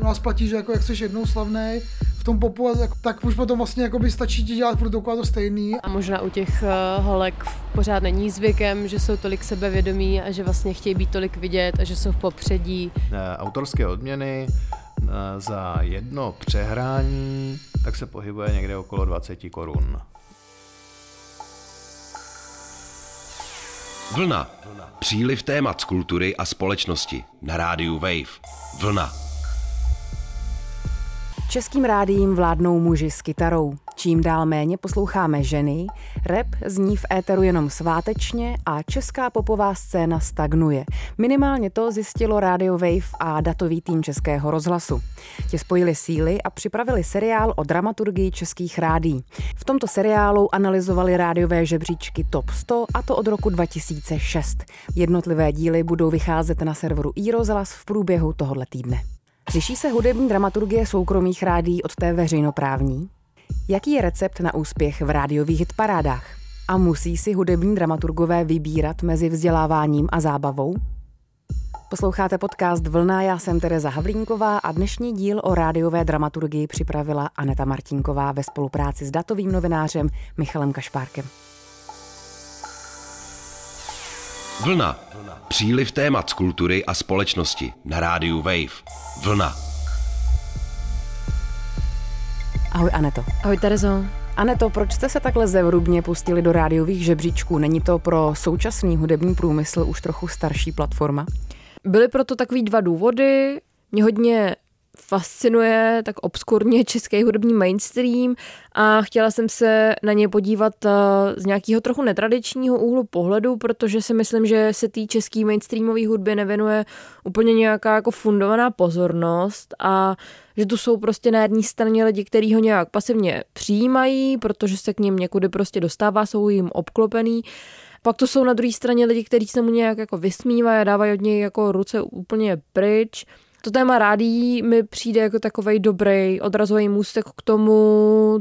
U nás platí, že jako jak jsi jednou slavný v tom popu, tak už potom vlastně jako by stačí ti dělat furt dokola to stejný. A možná u těch uh, holek pořád není zvykem, že jsou tolik sebevědomí a že vlastně chtějí být tolik vidět a že jsou v popředí. Eh, autorské odměny eh, za jedno přehrání tak se pohybuje někde okolo 20 korun. Vlna. Příliv témat z kultury a společnosti na rádiu Wave. Vlna. Českým rádím vládnou muži s kytarou. Čím dál méně posloucháme ženy, rap zní v éteru jenom svátečně a česká popová scéna stagnuje. Minimálně to zjistilo Radio Wave a datový tým Českého rozhlasu. Tě spojili síly a připravili seriál o dramaturgii českých rádí. V tomto seriálu analyzovali rádiové žebříčky Top 100 a to od roku 2006. Jednotlivé díly budou vycházet na serveru iRozhlas v průběhu tohoto týdne. Liší se hudební dramaturgie soukromých rádí od té veřejnoprávní? Jaký je recept na úspěch v rádiových hitparádách? A musí si hudební dramaturgové vybírat mezi vzděláváním a zábavou? Posloucháte podcast Vlna, já jsem Tereza Havlínková a dnešní díl o rádiové dramaturgii připravila Aneta Martinková ve spolupráci s datovým novinářem Michalem Kašpárkem. Vlna. Příliv témat z kultury a společnosti na rádiu Wave. Vlna. Ahoj Aneto. Ahoj Terezo. Aneto, proč jste se takhle zevrubně pustili do rádiových žebříčků? Není to pro současný hudební průmysl už trochu starší platforma? Byly proto takový dva důvody. Mě hodně fascinuje tak obskurně český hudební mainstream a chtěla jsem se na ně podívat eh, z nějakého trochu netradičního úhlu pohledu, protože si myslím, že se té český mainstreamové hudby nevěnuje úplně nějaká jako fundovaná pozornost a že tu jsou prostě na jedné straně lidi, kteří ho nějak pasivně přijímají, protože se k ním někudy prostě dostává, jsou jim obklopený. Pak to jsou na druhé straně lidi, kteří se mu nějak jako vysmívají a dávají od něj jako ruce úplně pryč. To téma rádí mi přijde jako takový dobrý odrazový můstek k tomu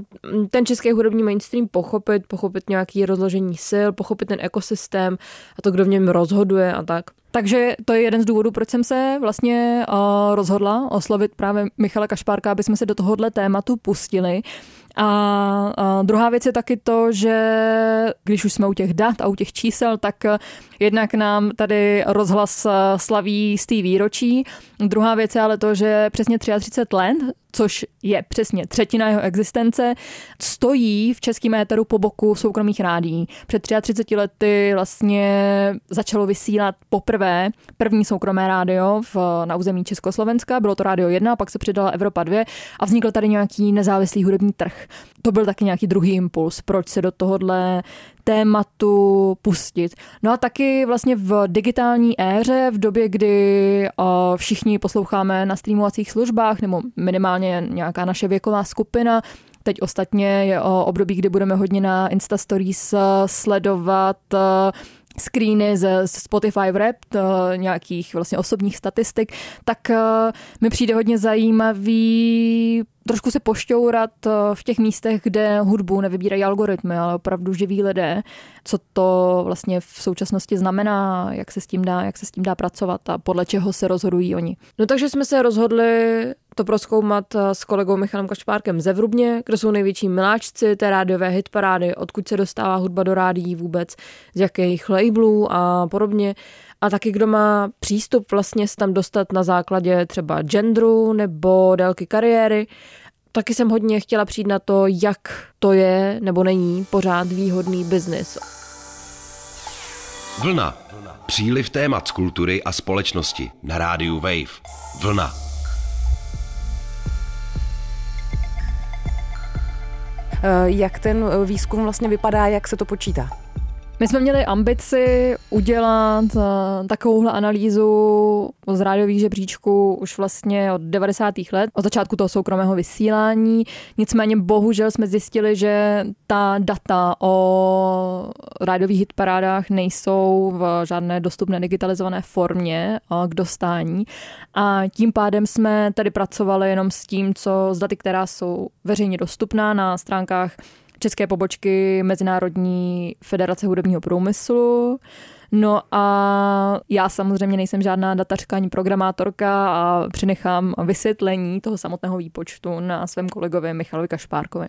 ten český hudební mainstream pochopit, pochopit nějaký rozložení sil, pochopit ten ekosystém a to, kdo v něm rozhoduje a tak. Takže to je jeden z důvodů, proč jsem se vlastně uh, rozhodla oslovit právě Michala Kašpárka, aby jsme se do tohohle tématu pustili. A, a druhá věc je taky to, že když už jsme u těch dat a u těch čísel, tak jednak nám tady rozhlas slaví z té výročí. Druhá věc je ale to, že přesně 33 let což je přesně třetina jeho existence, stojí v českém éteru po boku soukromých rádí. Před 33 lety vlastně začalo vysílat poprvé první soukromé rádio v, na území Československa, bylo to rádio 1, pak se přidala Evropa 2 a vznikl tady nějaký nezávislý hudební trh. To byl taky nějaký druhý impuls, proč se do tohohle tématu pustit. No a taky vlastně v digitální éře, v době, kdy všichni posloucháme na streamovacích službách, nebo minimálně nějaká naše věková skupina, Teď ostatně je o období, kdy budeme hodně na Insta Stories sledovat screeny ze Spotify Rap, nějakých vlastně osobních statistik, tak mi přijde hodně zajímavý trošku se pošťourat eh, v těch místech, kde hudbu nevybírají algoritmy, ale opravdu živí lidé, co to vlastně v současnosti znamená, jak se s tím dá, jak se s tím dá pracovat a podle čeho se rozhodují oni. No takže jsme se rozhodli to proskoumat eh, s kolegou Michalem Kašpárkem ze Vrubně, kde jsou největší miláčci té rádiové hitparády, odkud se dostává hudba do rádií vůbec, z jakých labelů a podobně a taky kdo má přístup vlastně se tam dostat na základě třeba genderu nebo délky kariéry. Taky jsem hodně chtěla přijít na to, jak to je nebo není pořád výhodný biznis. Vlna. Příliv témat z kultury a společnosti na rádiu Wave. Vlna. Jak ten výzkum vlastně vypadá, jak se to počítá? My jsme měli ambici udělat uh, takovouhle analýzu z rádiových žebříčků už vlastně od 90. let, od začátku toho soukromého vysílání. Nicméně bohužel jsme zjistili, že ta data o rádiových hitparádách nejsou v žádné dostupné digitalizované formě uh, k dostání. A tím pádem jsme tady pracovali jenom s tím, co z daty, která jsou veřejně dostupná na stránkách české pobočky Mezinárodní federace hudebního průmyslu, No a já samozřejmě nejsem žádná datařka ani programátorka a přinechám vysvětlení toho samotného výpočtu na svém kolegovi Michalovi Kašpárkovi.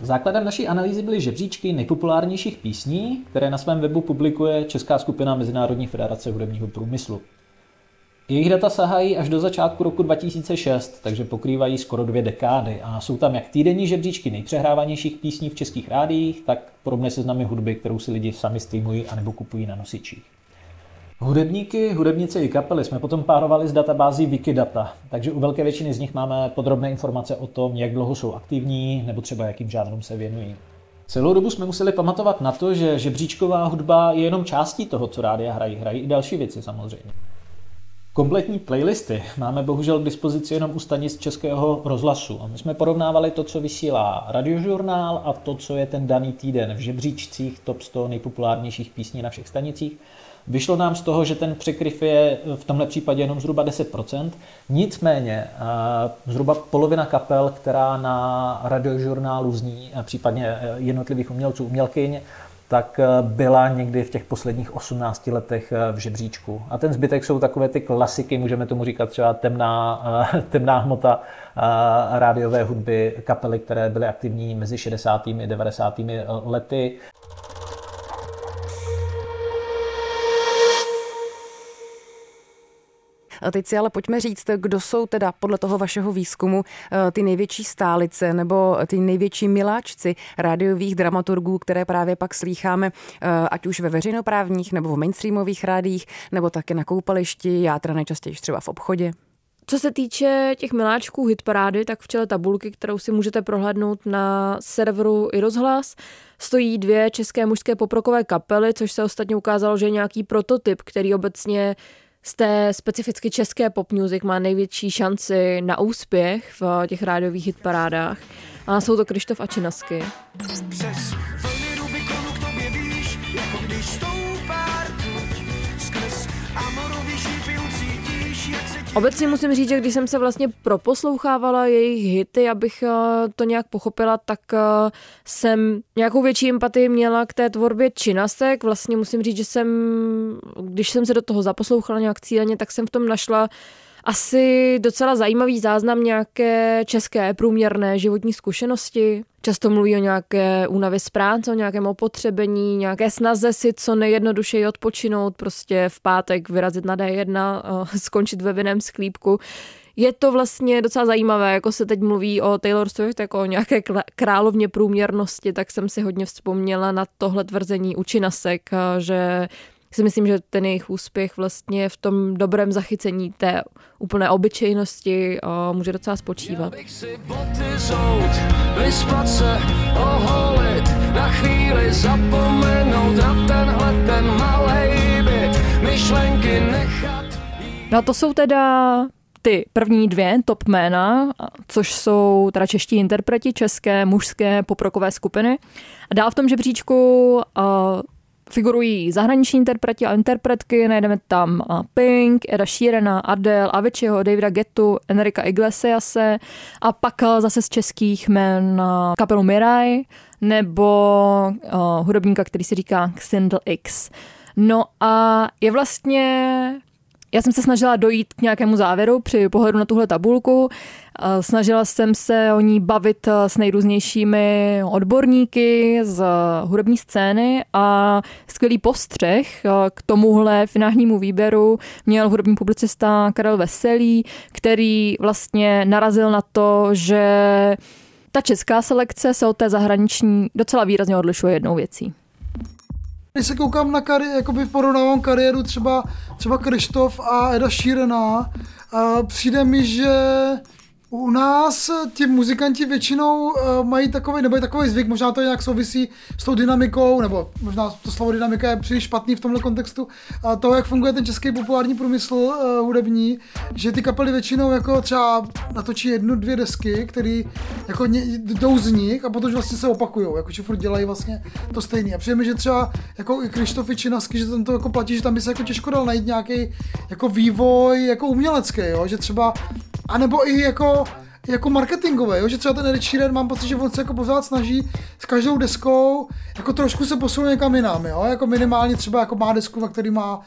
Základem naší analýzy byly žebříčky nejpopulárnějších písní, které na svém webu publikuje Česká skupina Mezinárodní federace hudebního průmyslu. Jejich data sahají až do začátku roku 2006, takže pokrývají skoro dvě dekády a jsou tam jak týdenní žebříčky nejpřehrávanějších písní v českých rádiích, tak podobné seznamy hudby, kterou si lidi sami streamují anebo kupují na nosičích. Hudebníky, hudebnice i kapely jsme potom párovali s databází Wikidata, takže u velké většiny z nich máme podrobné informace o tom, jak dlouho jsou aktivní nebo třeba jakým žánrům se věnují. Celou dobu jsme museli pamatovat na to, že žebříčková hudba je jenom částí toho, co rádia hrají. Hrají i další věci samozřejmě. Kompletní playlisty máme bohužel k dispozici jenom u stanic Českého rozhlasu. A my jsme porovnávali to, co vysílá radiožurnál a to, co je ten daný týden v žebříčcích top 100 nejpopulárnějších písní na všech stanicích. Vyšlo nám z toho, že ten překryv je v tomhle případě jenom zhruba 10%. Nicméně zhruba polovina kapel, která na radiožurnálu zní, případně e, jednotlivých umělců, umělkyň, tak eh, byla někdy v těch posledních 18 letech eh, v žebříčku. A ten zbytek jsou takové ty klasiky, můžeme tomu říkat třeba temná, eh, temná hmota rádiové hudby, kapely, které byly aktivní mezi 60. a 90. lety. Teď si ale pojďme říct, kdo jsou teda podle toho vašeho výzkumu eh, ty největší stálice nebo ty největší miláčci rádiových dramaturgů, které právě pak slýcháme, eh, ať už ve veřejnoprávních nebo v mainstreamových rádích, nebo také na koupališti, já teda nejčastěji třeba v obchodě. Co se týče těch miláčků hitparády, tak v čele tabulky, kterou si můžete prohlédnout na serveru i rozhlas, stojí dvě české mužské poprokové kapely, což se ostatně ukázalo, že je nějaký prototyp, který obecně z té specificky české pop music má největší šanci na úspěch v těch rádiových hitparádách. A jsou to Krištof a Činasky. Přes Obecně musím říct, že když jsem se vlastně proposlouchávala jejich hity, abych eh, to nějak pochopila, tak eh, jsem nějakou větší empatii měla k té tvorbě činastek. Vlastně musím říct, že jsem, když jsem se do toho zaposlouchala nějak cíleně, tak jsem v tom našla asi docela zajímavý záznam nějaké české průměrné životní zkušenosti. Často mluví o nějaké únavě z práce, o nějakém opotřebení, nějaké snaze si co nejjednodušeji odpočinout, prostě v pátek vyrazit na D1, skončit ve vinném sklípku. Je to vlastně docela zajímavé, jako se teď mluví o Taylor Swift jako o nějaké královně průměrnosti, tak jsem si hodně vzpomněla na tohle tvrzení u Činasek, že si myslím, že ten jejich úspěch vlastně v tom dobrém zachycení té úplné obyčejnosti může docela spočívat. Bych si boty zout, vyspat se, oholit, na chvíli zapomenout na tenhle ten malej byt, myšlenky nechat. No to jsou teda ty první dvě top jména, což jsou teda čeští interpreti české mužské poprokové skupiny. A dál v tom žebříčku uh, figurují zahraniční interpreti a interpretky, najdeme tam Pink, Eda Sheerana, Adele, Aviciiho, Davida Gettu, Enrika Iglesiase a pak zase z českých jmen kapelu Mirai nebo uh, hudobníka, který si říká Xindl X. No a je vlastně já jsem se snažila dojít k nějakému závěru při pohledu na tuhle tabulku. Snažila jsem se o ní bavit eh, s nejrůznějšími odborníky z hudební scény a skvělý postřeh eh, k tomuhle finálnímu výběru měl hudební publicista Karel Veselý, který vlastně narazil na to, že ta česká selekce se od té zahraniční docela výrazně odlišuje jednou věcí. Když se koukám na kari, jakoby porovnávám kariéru třeba, třeba Krištof a Eda Šírená, a přijde mi, že u nás ti muzikanti většinou uh, mají takový, nebo je takový zvyk, možná to nějak souvisí s tou dynamikou, nebo možná to slovo dynamika je příliš špatný v tomhle kontextu, a toho, jak funguje ten český populární průmysl uh, hudební, že ty kapely většinou jako třeba natočí jednu, dvě desky, které jako ně, jdou z nich a potom vlastně se opakují, jako že furt dělají vlastně to stejné. A přijde mi, že třeba jako i Krištofy Činasky, že tam to jako platí, že tam by se jako těžko dal najít nějaký jako vývoj jako umělecký, jo? že třeba, anebo i jako jako marketingové, jo? že třeba ten Ed Sheeran, mám pocit, že on se jako pořád snaží s každou deskou jako trošku se posunout někam jinam, jo? jako minimálně třeba jako má desku, na který má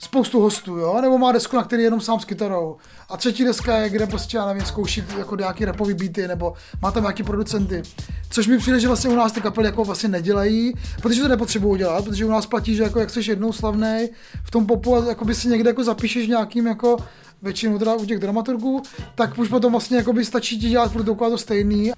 spoustu hostů, jo? nebo má desku, na který je jenom sám s kytarou. A třetí deska je, kde prostě, já nevím, zkouší jako nějaký rapový beaty, nebo má tam nějaký producenty. Což mi přijde, že vlastně u nás ty kapely jako vlastně nedělají, protože to nepotřebují dělat, protože u nás platí, že jako jak jsi jednou slavný v tom popu a jako by si někde jako zapíšeš nějakým jako většinou teda u těch dramaturgů, tak už potom vlastně jako by stačí ti dělat furt to stejný.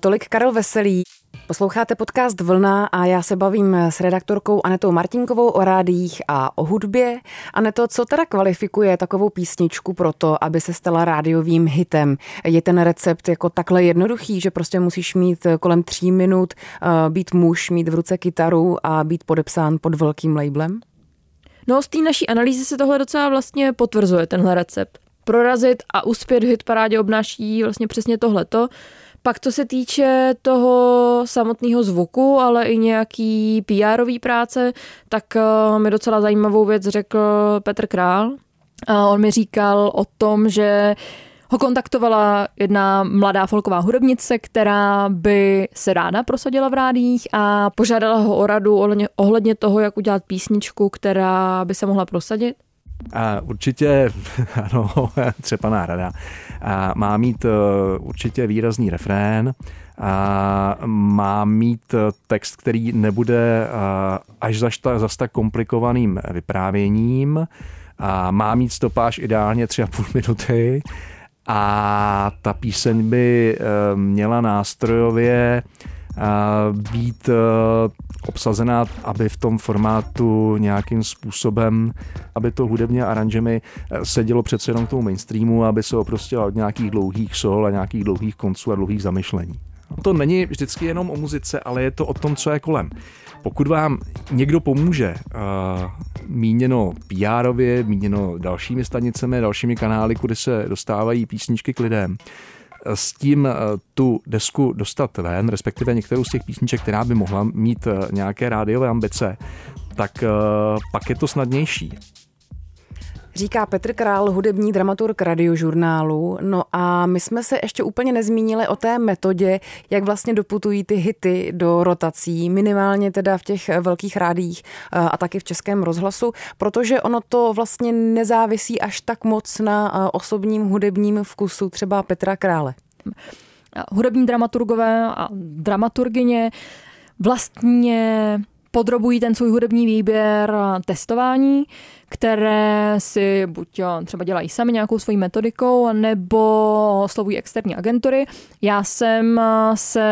Tolik Karel Veselý. Posloucháte podcast Vlna a já se bavím s redaktorkou Anetou Martinkovou o rádiích a o hudbě. Aneto, co teda kvalifikuje takovou písničku pro to, aby se stala rádiovým hitem? Je ten recept jako takhle jednoduchý, že prostě musíš mít kolem tří minut, eh, být muž, mít v ruce kytaru a být podepsán pod velkým labelem? No z té naší analýzy se tohle docela vlastně potvrzuje, tenhle recept. Prorazit a uspět v hitparádě obnáší vlastně přesně tohleto. Pak co se týče toho samotného zvuku, ale i nějaký pr práce, tak eh, mi docela zajímavou věc řekl Petr Král. A on mi říkal o tom, že ho kontaktovala jedna mladá folková hudebnice, která by se ráda prosadila v rádích a požádala ho o radu ohledně toho, jak udělat písničku, která by se mohla prosadit. A určitě, ano, třepaná rada. A má mít uh, určitě výrazný refrén, a má mít uh, text, který nebude uh, až zaš ta, zas tak komplikovaným vyprávěním, a má mít stopáž ideálně tři a půl minuty a ta píseň by měla nástrojově být obsazená, aby v tom formátu nějakým způsobem, aby to hudebně aranžemi eh, sedělo přece jenom k tomu mainstreamu, aby se oprostila od nějakých dlouhých sol a nějakých dlouhých konců a dlouhých zamyšlení. To není vždycky jenom o muzice, ale je to o tom, co je kolem. Pokud vám někdo pomůže, uh, míněno pr míněno dalšími stanicemi, dalšími kanály, kudy se dostávají písničky k lidem, s tím eh, tu desku dostat ven, respektive některou z těch písniček, která by mohla mít eh, nějaké rádiové ambice, tak eh, pak je to snadnější. Říká Petr Král, hudební dramaturg radiožurnálu. No a my jsme se ještě úplně nezmínili o té metodě, jak vlastně doputují ty hity do rotací, minimálně teda v těch velkých rádích a taky v českém rozhlasu, protože ono to vlastně nezávisí až tak moc na osobním hudebním vkusu třeba Petra Krále. Hudební dramaturgové a dramaturgině vlastně podrobují ten svůj hudební výběr testování, které si buď třeba dělají sami nějakou svojí metodikou, nebo oslovují externí agentury. Já jsem se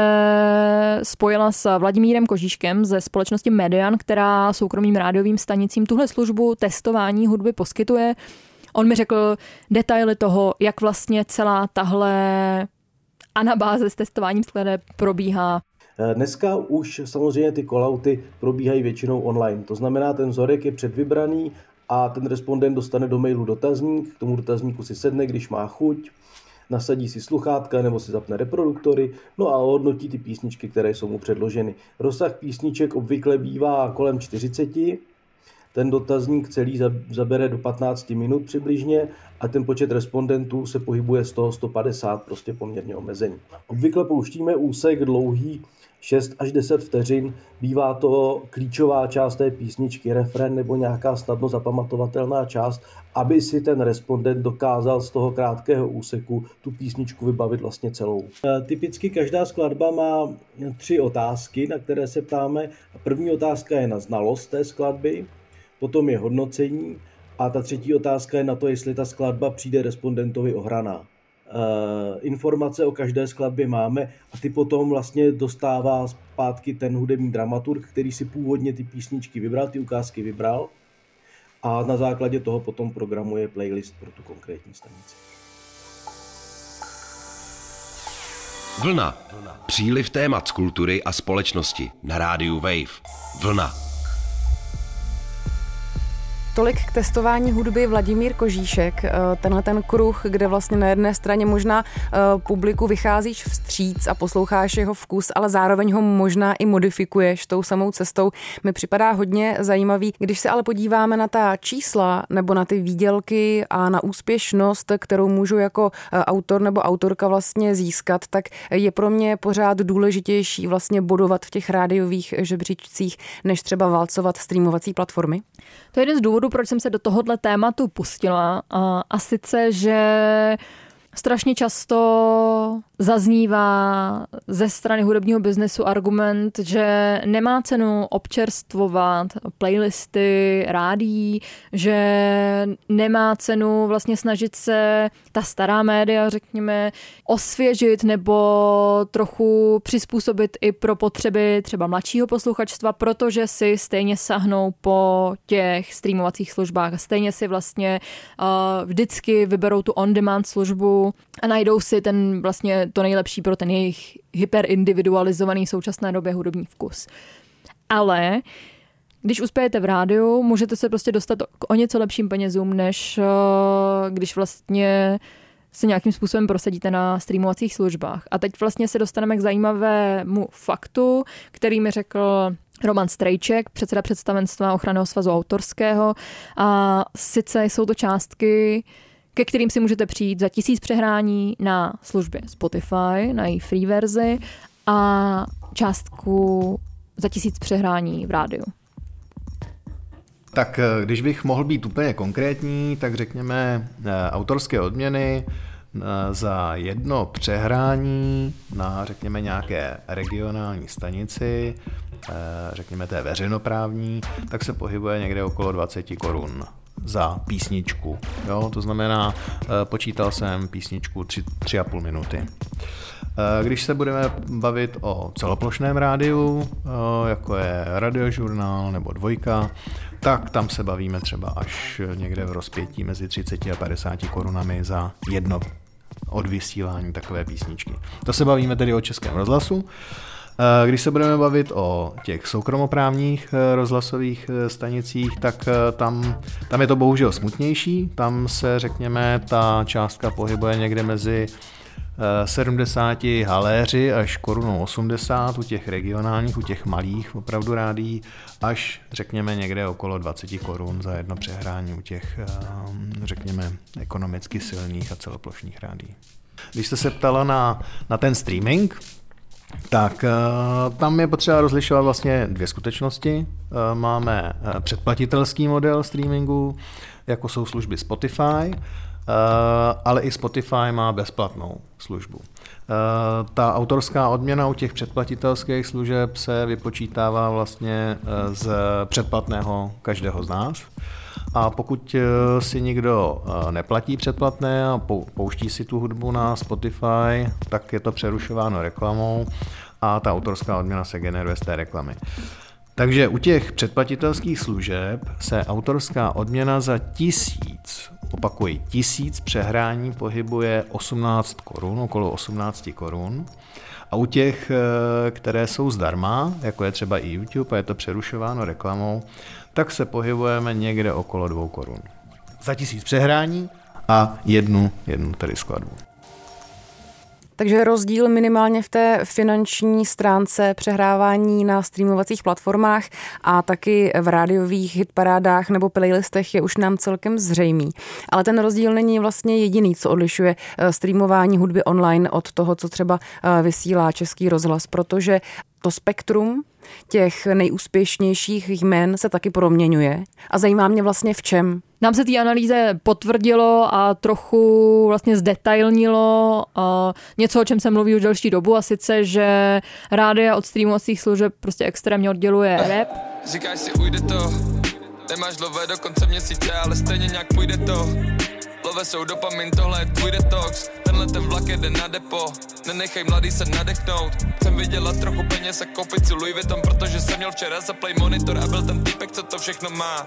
spojila s Vladimírem Kožíškem ze společnosti Median, která soukromým rádiovým stanicím tuhle službu testování hudby poskytuje. On mi řekl detaily toho, jak vlastně celá tahle anabáze s testováním skladeb probíhá. Eh, dneska už samozřejmě ty kolauty probíhají většinou online. To znamená, ten vzorek je předvybraný a ten respondent dostane do mailu dotazník, k tomu dotazníku si sedne, když má chuť, nasadí si sluchátka nebo si zapne reproduktory, no a hodnotí ty písničky, které jsou mu předloženy. Rozsah písniček obvykle bývá kolem 40, ten dotazník celý zabere do 15 minut přibližně a ten počet respondentů se pohybuje 100-150, prostě poměrně omezený. Obvykle pouštíme úsek dlouhý 6 až 10 vteřin. Bývá to klíčová část té písničky, refren nebo nějaká snadno zapamatovatelná část, aby si ten respondent dokázal z toho krátkého úseku tu písničku vybavit vlastně celou. E, typicky každá skladba má tři otázky, na které se ptáme. První otázka je na znalost té skladby, potom je hodnocení a ta třetí otázka je na to, jestli ta skladba přijde respondentovi ohraná. Eh, informace o každé skladbě máme a ty potom vlastně dostává zpátky ten hudební dramaturg, který si původně ty písničky vybral, ty ukázky vybral a na základě toho potom programuje playlist pro tu konkrétní stanici. Vlna. Příliv témat z kultury a společnosti na rádiu Wave. Vlna. Tolik k testování hudby Vladimír Kožíšek, eh, tenhle ten kruh, kde vlastně na jedné straně možná eh, publiku vycházíš vstříc a posloucháš jeho vkus, ale zároveň ho možná i modifikuješ tou samou cestou, mi připadá hodně zajímavý. Když se ale podíváme na ta čísla nebo na ty výdělky a na úspěšnost, kterou můžu jako eh, autor nebo autorka vlastně získat, tak je pro mě pořád důležitější vlastně bodovat v těch rádiových žebříčcích, než třeba válcovat streamovací platformy? To je jeden z důvodů, proč jsem se do tohohle tématu pustila. A, a sice, že strašně často zaznívá ze strany hudebního biznesu argument, že nemá cenu občerstvovat playlisty, rádí, že nemá cenu vlastně snažit se ta stará média, řekněme, osvěžit nebo trochu přizpůsobit i pro potřeby třeba mladšího posluchačstva, protože si stejně sahnou po těch streamovacích službách. Stejně si vlastně uh, vždycky vyberou tu on-demand službu a najdou si ten vlastně to nejlepší pro ten jejich hyperindividualizovaný současné době hudební vkus. Ale když uspějete v rádiu, můžete se prostě dostat k o něco lepším penězům, než eh, když vlastně se nějakým způsobem prosadíte na streamovacích službách. A teď vlastně se dostaneme k zajímavému faktu, který mi řekl Roman Strejček, předseda představenstva ochranného svazu autorského. A sice jsou to částky, ke kterým si můžete přijít za tisíc přehrání na službě Spotify, na její free verzi a částku za tisíc přehrání v rádiu. Tak eh, když bych mohl být úplně konkrétní, tak řekněme eh, autorské odměny eh, za jedno přehrání na, řekněme, nějaké regionální stanici, řekněme té veřejnoprávní, tak se pohybuje někde okolo 20 korun za písničku. Jo? To znamená, eh, počítal jsem písničku 3,5 minuty. Eh, když se budeme bavit o celoplošném rádiu, eh, jako je radiožurnál nebo dvojka, tak tam se bavíme třeba až někde v rozpětí mezi 30 a 50 korunami za jedno odvysílání takové písničky. To se bavíme tedy o českém rozhlasu. Eh, když se budeme bavit o těch soukromoprávních eh, rozhlasových eh, stanicích, tak tam, tam je to bohužel smutnější. Tam se, řekněme, ta částka pohybuje někde mezi 70 haléři až korunou 80 u těch regionálních, u těch malých opravdu rádí, až řekněme někde okolo 20 korun za jedno přehrání u těch, řekněme, ekonomicky silných a celoplošných rádí. Když jste se ptala na, na ten streaming, tak eh, tam je potřeba rozlišovat vlastně dvě skutečnosti. Eh, máme eh, předplatitelský model streamingu, jako jsou služby Spotify, ale i Spotify má bezplatnou službu. Ta autorská odměna u těch předplatitelských služeb se vypočítává vlastně z předplatného každého z nás. A pokud eh, si někdo eh, neplatí předplatné a pouští si tu hudbu na Spotify, tak je to přerušováno reklamou a ta autorská odměna se generuje z té reklamy. Takže u těch předplatitelských služeb se autorská odměna za tisíc, opakuji, tisíc přehrání pohybuje 18 korun, okolo 18 korun. A u těch, eh, které jsou zdarma, jako je třeba i YouTube a je to přerušováno reklamou, tak se pohybujeme někde okolo dvou korun. Za tisíc přehrání a jednu, jednu tedy skladbu. Takže rozdíl minimálně v té finanční stránce přehrávání na streamovacích platformách a taky v rádiových hitparádách nebo playlistech je už nám celkem zřejmý. Ale ten rozdíl není vlastně jediný, co odlišuje eh, streamování hudby online od toho, co třeba eh, vysílá Český rozhlas, protože to spektrum těch nejúspěšnějších jmen se taky proměňuje. A zajímá mě vlastně v čem. Nám se té analýze potvrdilo a trochu vlastně zdetailnilo něco, o čem se mluví už delší dobu, a sice, že rádia od streamovacích služeb prostě extrémně odděluje rap. Říkáš si, ujde to, nemáš dlouhé do konce měsíce, ale stejně nějak půjde to. Love jsou dopamin, tohle je tvůj detox. Tenhle ten vlak jede na depo. Nenechej mladý se nadechnout. Chcem vydělat trochu peněz a koupit si Louis Vuitton Protože jsem měl včera za play monitor A byl ten týpek, co to všechno má.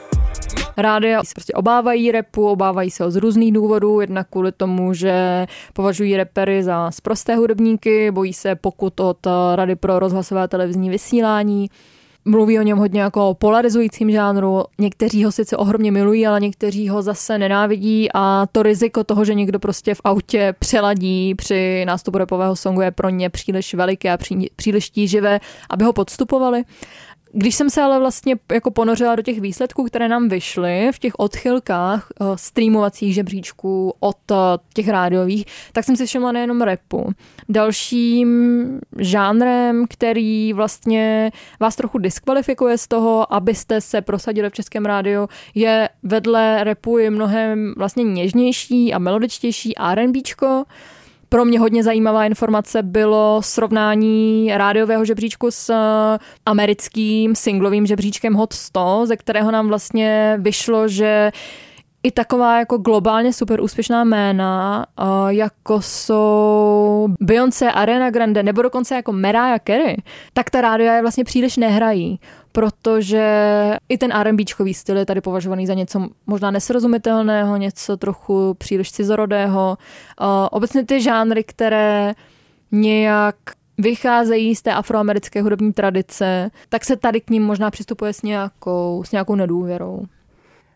Rádia se prostě obávají repu, obávají se ho z různých důvodů, jednak kvůli tomu, že považují repery za sprosté hudebníky, bojí se pokud od Rady pro rozhlasové televizní vysílání, mluví o něm hodně jako o polarizujícím žánru. Někteří ho sice ohromně milují, ale někteří ho zase nenávidí a to riziko toho, že někdo prostě v autě přeladí při nástupu repového songu je pro ně příliš veliké a příliš tíživé, aby ho podstupovali. Když jsem se ale vlastně jako ponořila do těch výsledků, které nám vyšly v těch odchylkách uh, streamovacích žebříčků od uh, těch rádiových, tak jsem si všimla nejenom repu. Dalším žánrem, který vlastně vás trochu diskvalifikuje z toho, abyste se prosadili v českém rádiu, je vedle repu je mnohem vlastně něžnější a melodičtější R&Bčko, pro mě hodně zajímavá informace bylo srovnání rádiového žebříčku s eh, americkým singlovým žebříčkem Hot 100, ze kterého nám vlastně vyšlo, že i taková jako globálně super úspěšná jména, eh, jako jsou Beyoncé, Ariana Grande nebo dokonce jako Mariah Carey, tak ta rádia je vlastně příliš nehrají protože i ten R&Bčkový styl je tady považovaný za něco možná nesrozumitelného, něco trochu příliš cizorodého. Obecně ty žánry, které nějak vycházejí z té afroamerické hudební tradice, tak se tady k ním možná přistupuje s nějakou, s nějakou nedůvěrou.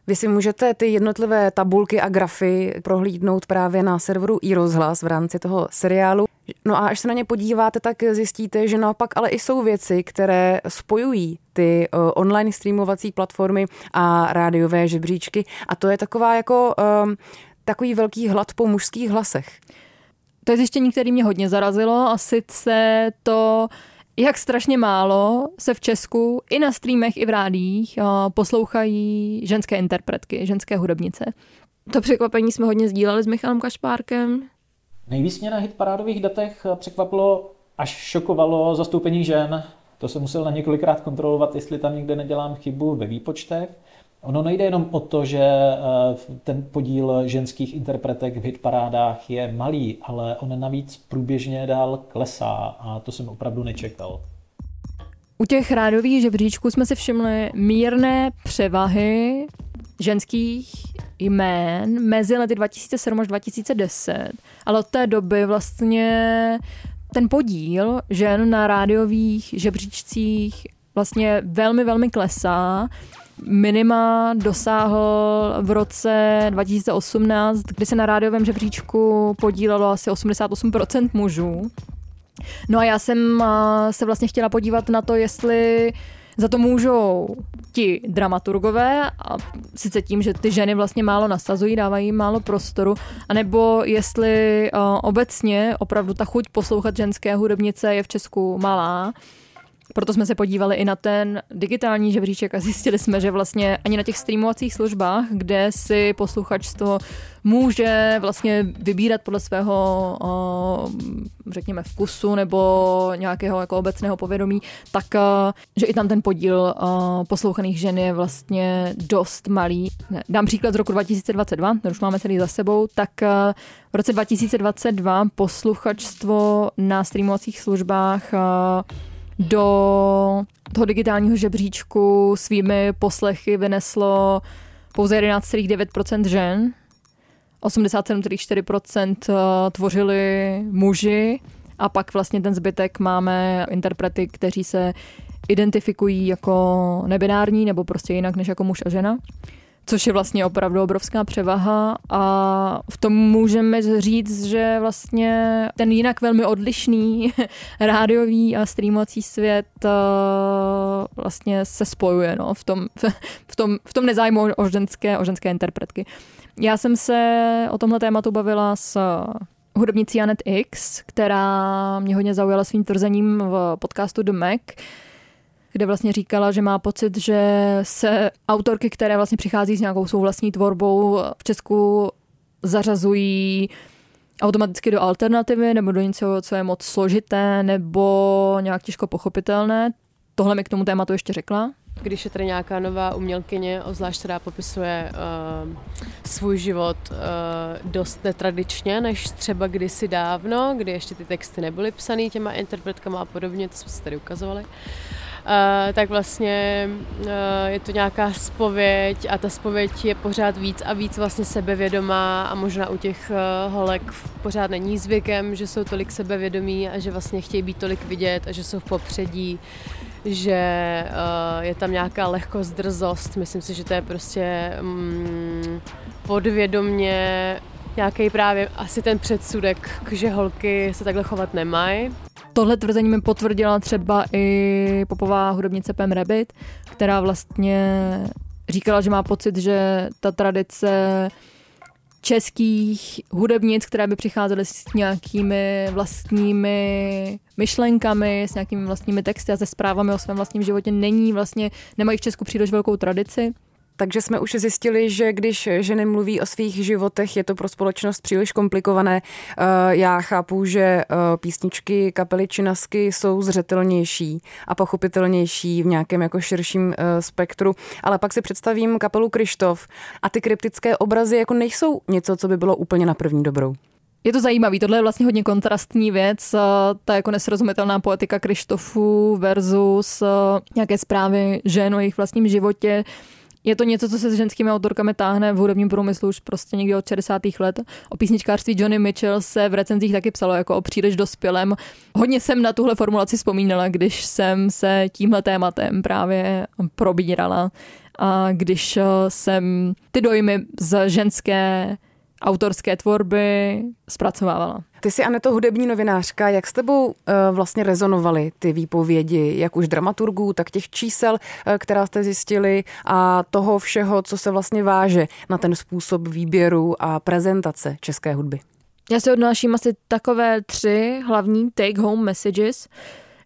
Vy si můžete ty jednotlivé tabulky a grafy prohlídnout právě na serveru iRozhlas v rámci toho seriálu. No a až se na ně podíváte, tak zjistíte, že naopak ale i jsou věci, které spojují ty uh, online streamovací platformy a rádiové žebříčky. A to je taková jako um, takový velký hlad po mužských hlasech. To je zjištění, které mě hodně zarazilo a sice to, jak strašně málo se v Česku i na streamech, i v rádích uh, poslouchají ženské interpretky, ženské hudebnice. To překvapení jsme hodně sdíleli s Michalem Kašpárkem. Nejvíc mě na hitparádových datech překvapilo až šokovalo zastoupení žen. To jsem musel na několikrát kontrolovat, jestli tam někde nedělám chybu ve výpočtech. Ono nejde jenom o to, že eh, ten podíl ženských interpretek v hitparádách je malý, ale on navíc průběžně dál klesá a to jsem opravdu nečekal. U těch rádových žebříčků jsme si všimli mírné převahy ženských jmén mezi lety 2007 až 2010, ale od té doby vlastně ten podíl žen na rádiových žebříčcích vlastně velmi, velmi klesá. Minima dosáhl v roce 2018, kdy se na rádiovém žebříčku podílelo asi 88% mužů. No a já jsem se vlastně chtěla podívat na to, jestli za to můžou ti dramaturgové, a sice tím, že ty ženy vlastně málo nasazují, dávají jim málo prostoru, anebo jestli uh, obecně opravdu ta chuť poslouchat ženské hudebnice je v Česku malá, proto jsme se podívali i na ten digitální žebříček a zjistili jsme, že vlastně ani na těch streamovacích službách, kde si posluchač z toho může vlastně vybírat podle svého, řekněme, vkusu nebo nějakého jako obecného povědomí, tak že i tam ten podíl poslouchaných žen je vlastně dost malý. Dám příklad z roku 2022, ten už máme celý za sebou, tak v roce 2022 posluchačstvo na streamovacích službách do toho digitálního žebříčku svými poslechy vyneslo pouze 11,9% žen, 87,4% eh, tvořili muži. A pak vlastně ten zbytek máme interprety, kteří se identifikují jako nebinární nebo prostě jinak než jako muž a žena což je vlastně opravdu obrovská převaha a v tom můžeme říct, že vlastně ten jinak velmi odlišný rádiový a streamovací svět uh, vlastně se spojuje no, v, tom, v, tom, v tom nezájmu o ženské, o ženské interpretky. Já jsem se o tomhle tématu bavila s hudebnicí Janet X, která mě hodně zaujala svým tvrzením v podcastu The Mac, kde vlastně říkala, že má pocit, že se autorky, které vlastně přichází s nějakou svou vlastní tvorbou v Česku zařazují automaticky do alternativy nebo do něco, co je moc složité nebo nějak těžko pochopitelné. Tohle mi k tomu tématu ještě řekla. Když je tady nějaká nová umělkyně, obzvlášť která popisuje uh, svůj život uh, dost netradičně, než třeba kdysi dávno, kdy ještě ty texty nebyly psané těma interpretkama a podobně, to jsme si tady ukazovali, Uh, tak vlastně uh, je to nějaká spověď a ta spověď je pořád víc a víc vlastně sebevědomá a možná u těch uh, holek pořád není zvykem, že jsou tolik sebevědomí a že vlastně chtějí být tolik vidět a že jsou v popředí že je tam nějaká lehkost, drzost. Myslím si, že to je prostě um, podvědomně nějaký právě asi ten předsudek, že holky se takhle chovat nemají. Tohle tvrzení mi potvrdila třeba i popová hudebnice Pam Rabbit, která vlastně říkala, že má pocit, že ta tradice českých hudebnic, které by přicházely s nějakými vlastními myšlenkami, s nějakými vlastními texty a se zprávami o svém vlastním životě není vlastně, nemají v Česku příliš velkou tradici. Takže jsme už zjistili, že když ženy mluví o svých životech, je to pro společnost příliš komplikované. Eh, já chápu, že eh, písničky kapely Činasky jsou zřetelnější a pochopitelnější v nějakém jako širším eh, spektru, ale pak si představím kapelu Krištof a ty kryptické obrazy jako nejsou něco, co by bylo úplně na první dobrou. Je to zajímavý, tohle je vlastně hodně kontrastní věc, ta jako nesrozumitelná poetika Krištofu versus nějaké zprávy žen o jejich vlastním životě, je to něco, co se s ženskými autorkami táhne v hudebním průmyslu už prostě někdy od 60. let. O písničkářství Johnny Mitchell se v recenzích taky psalo jako o příliš dospělém. Hodně jsem na tuhle formulaci vzpomínala, když jsem se tímhle tématem právě probírala a když eh, jsem ty dojmy z ženské autorské tvorby zpracovávala. Ty jsi, Aneto, hudební novinářka. Jak s tebou uh, vlastně rezonovaly ty výpovědi, jak už dramaturgů, tak těch čísel, uh, která jste zjistili a toho všeho, co se vlastně váže na ten způsob výběru a prezentace české hudby? Já si odnáším asi takové tři hlavní take-home messages.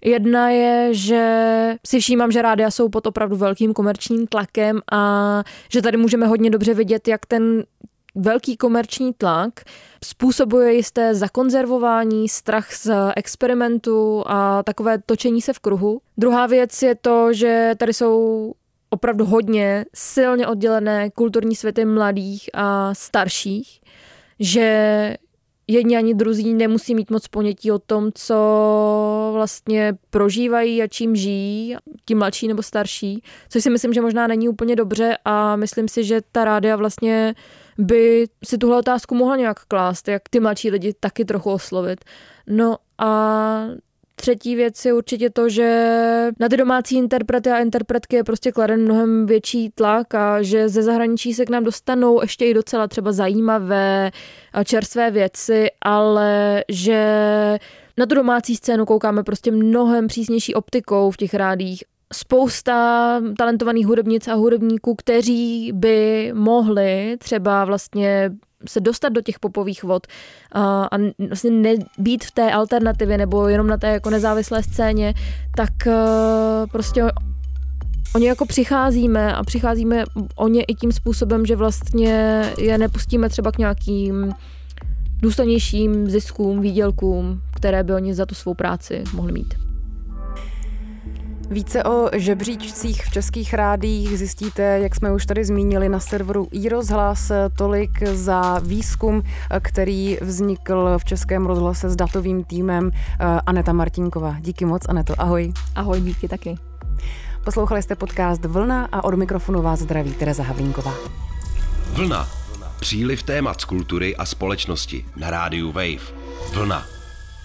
Jedna je, že si všímám, že rádia jsou pod opravdu velkým komerčním tlakem a že tady můžeme hodně dobře vidět, jak ten velký komerční tlak způsobuje jisté zakonzervování, strach z experimentu a takové točení se v kruhu. Druhá věc je to, že tady jsou opravdu hodně silně oddělené kulturní světy mladých a starších, že jedni ani druzí nemusí mít moc ponětí o tom, co vlastně prožívají a čím žijí, ti mladší nebo starší, což si myslím, že možná není úplně dobře a myslím si, že ta rádia vlastně by si tuhle otázku mohla nějak klást, jak ty mladší lidi taky trochu oslovit. No a Třetí věc je určitě to, že na ty domácí interprety a interpretky je prostě kladen mnohem větší tlak a že ze zahraničí se k nám dostanou ještě i docela třeba zajímavé a čerstvé věci, ale že na tu domácí scénu koukáme prostě mnohem přísnější optikou v těch rádích spousta talentovaných hudebnic a hudebníků, kteří by mohli třeba vlastně se dostat do těch popových vod a, a vlastně nebýt v té alternativě nebo jenom na té jako nezávislé scéně, tak uh, prostě o ně jako přicházíme a přicházíme o ně i tím způsobem, že vlastně je nepustíme třeba k nějakým důstojnějším ziskům, výdělkům, které by oni za tu svou práci mohli mít. Více o žebříčcích v českých rádích zjistíte, jak jsme už tady zmínili, na serveru iRozhlas. Tolik za výzkum, který vznikl v Českém rozhlase s datovým týmem Aneta Martinková. Díky moc, Aneto. Ahoj. Ahoj, díky taky. Poslouchali jste podcast Vlna a od mikrofonu vás zdraví Tereza Havlínková. Vlna. Příliv témat z kultury a společnosti na rádiu Wave. Vlna.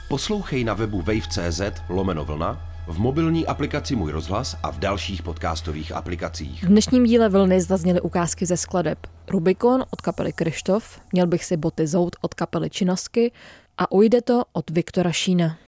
Poslouchej na webu wave.cz lomeno vlna v mobilní aplikaci Můj rozhlas a v dalších podcastových aplikacích. V dnešním díle Vlny zazněly ukázky ze skladeb Rubikon od kapely Krištof, Měl bych si boty zout od kapely Činasky a Ujde to od Viktora Šína.